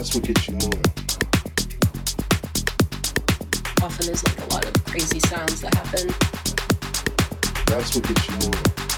that's what gets you moving. Often there's like a lot of crazy sounds that happen. That's what gets you moving.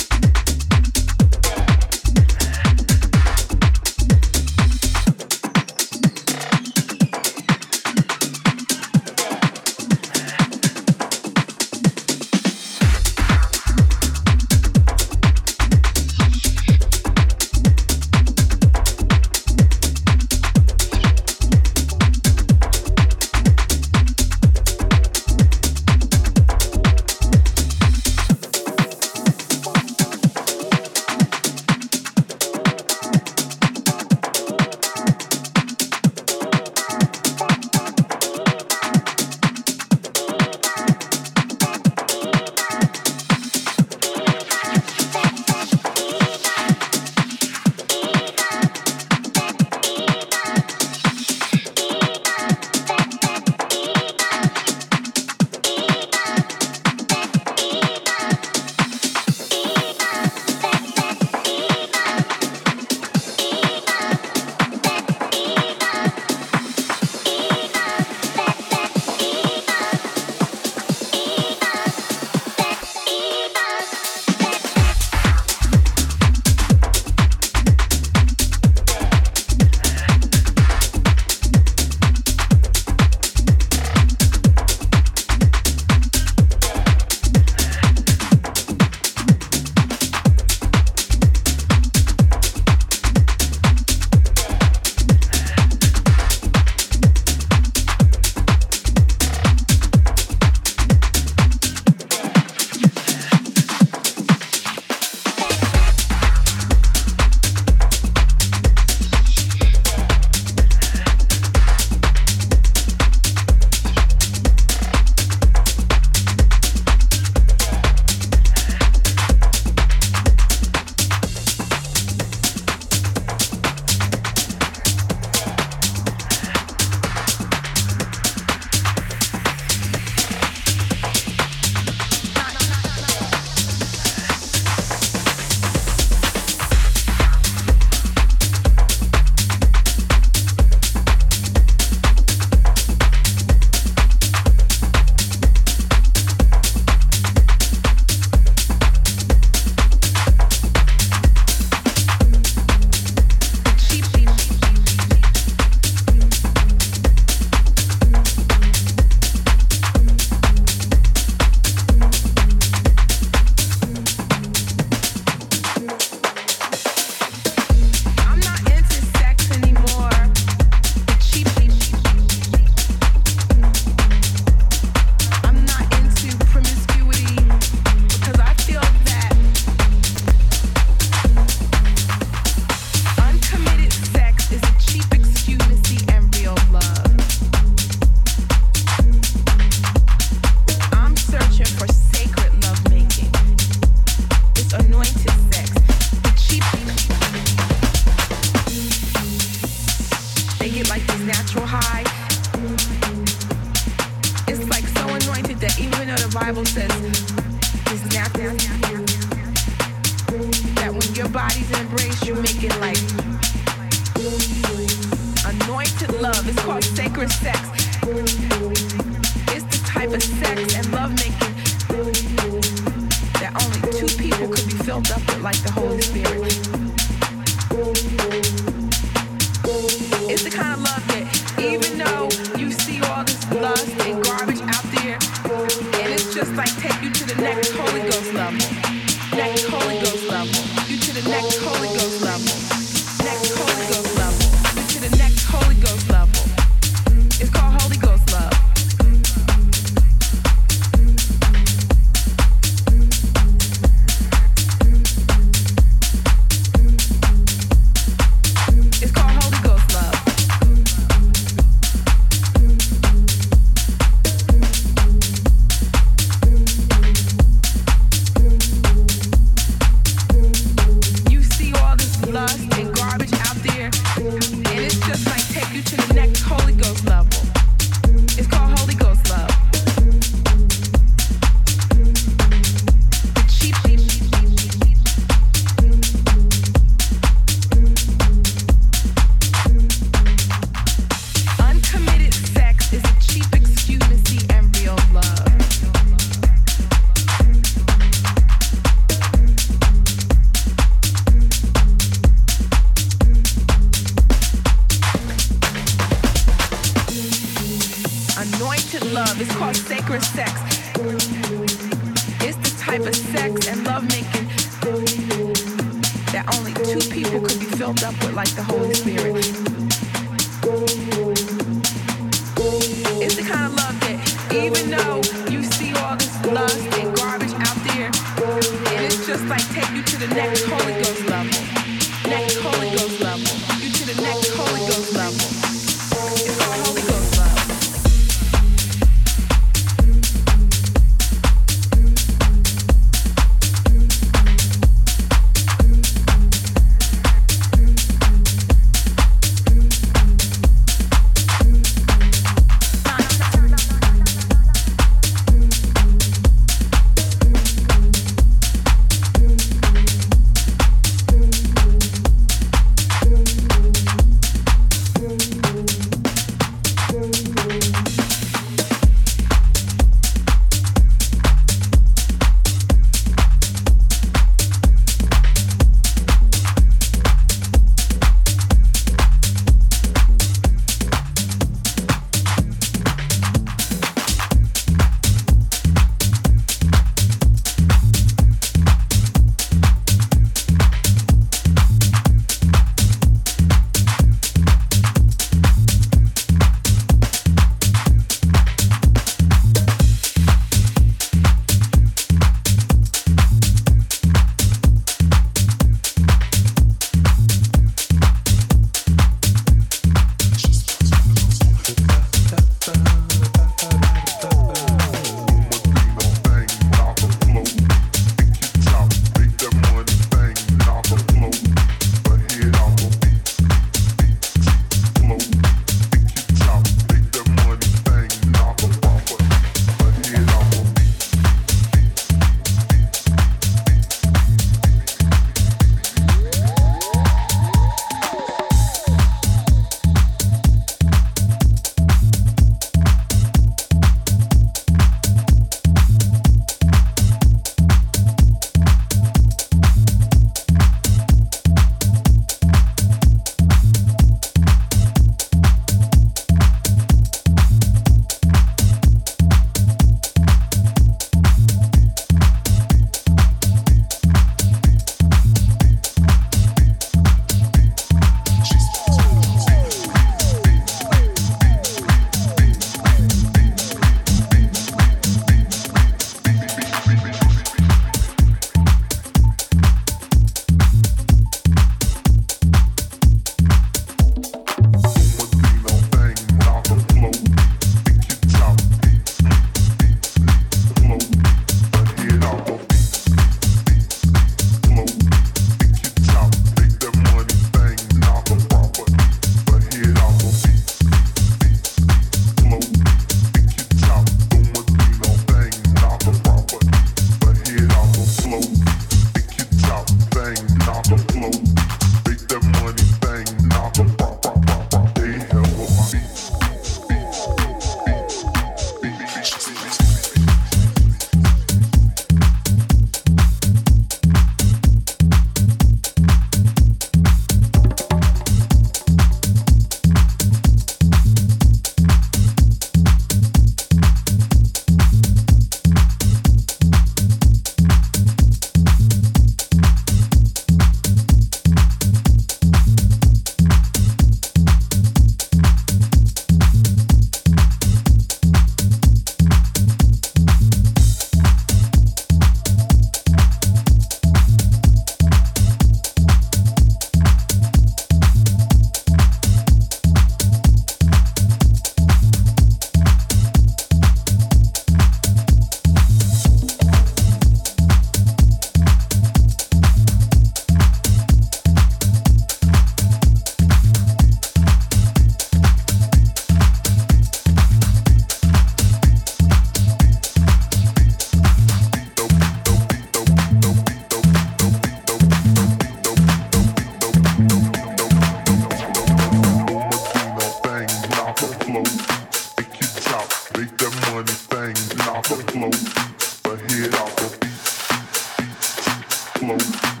close.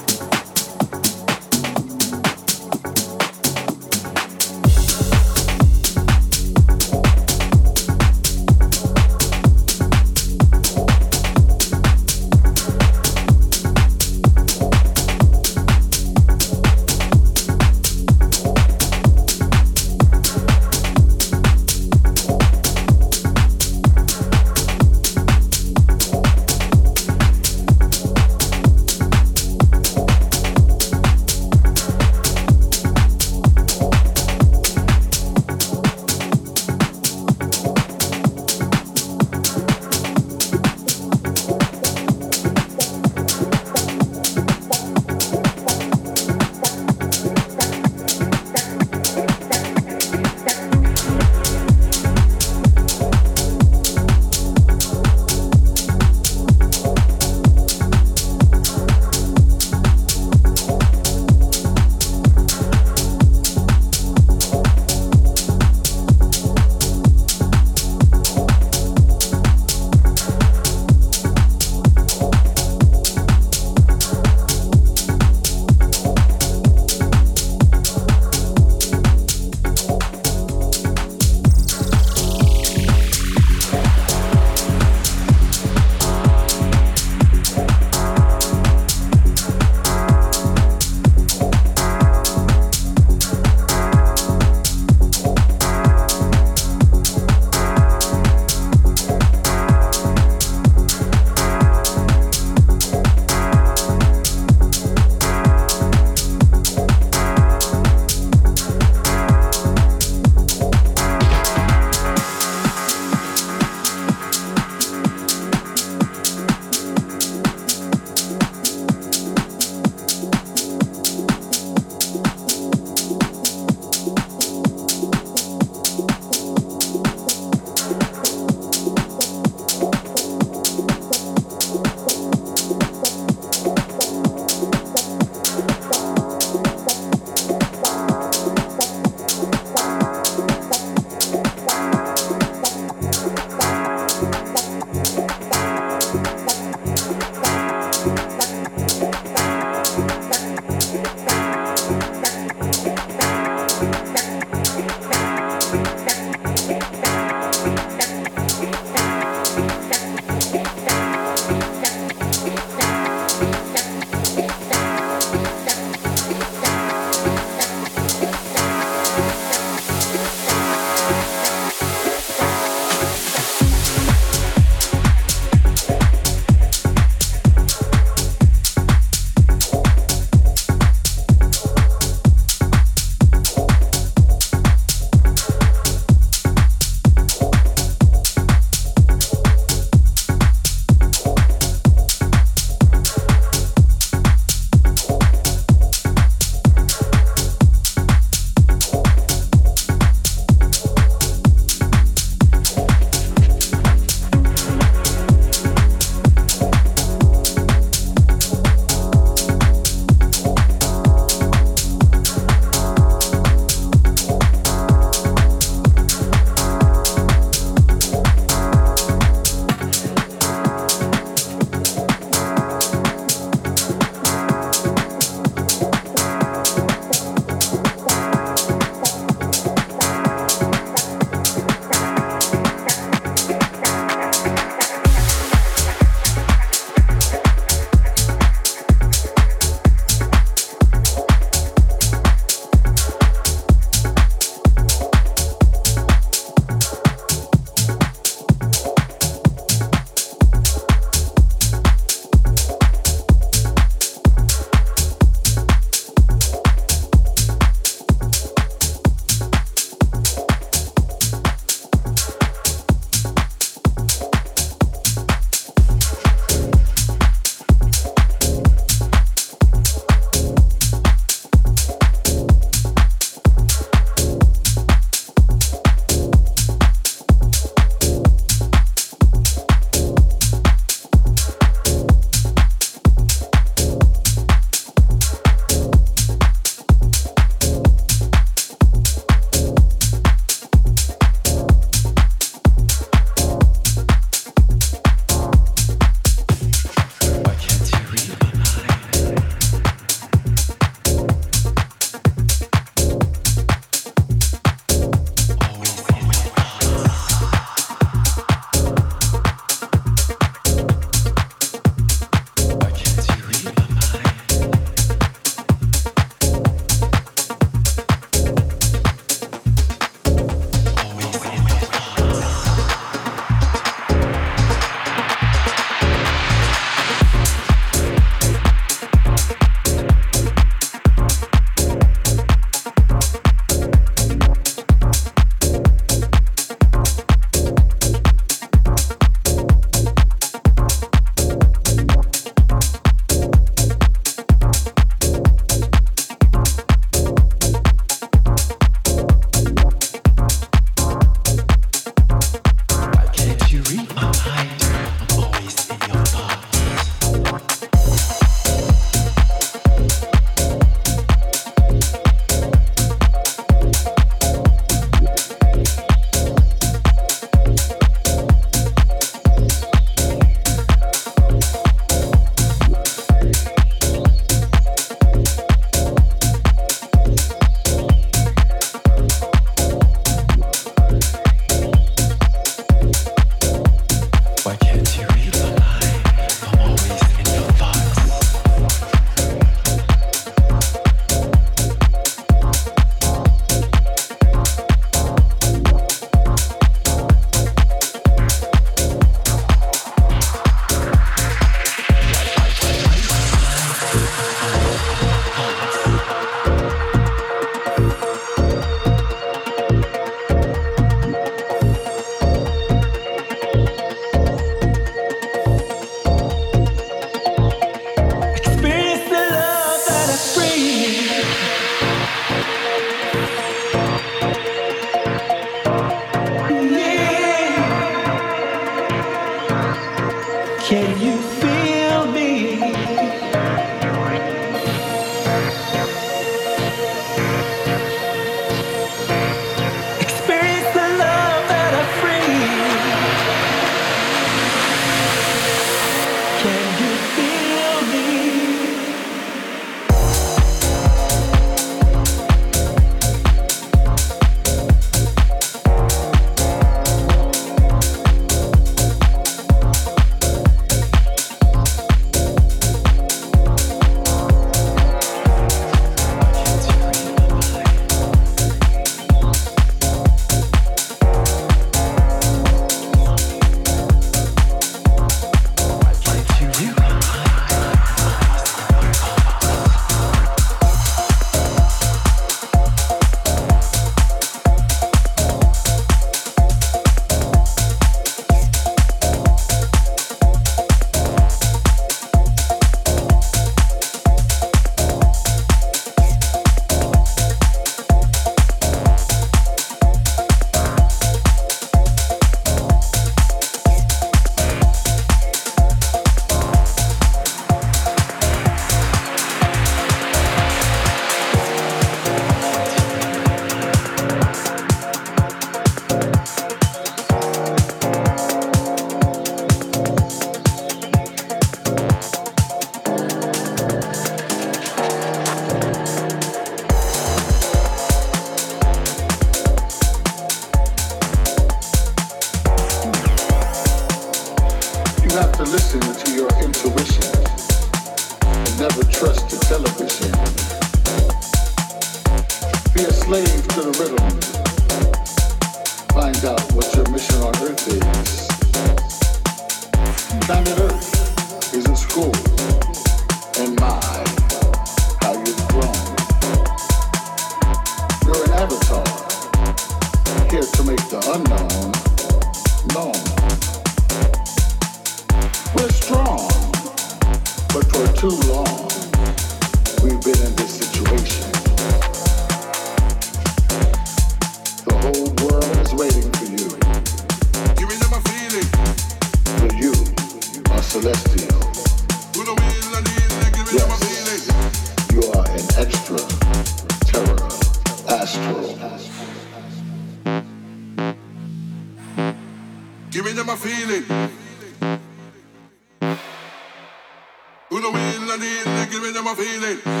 Who the wheel and the give me them a feeling.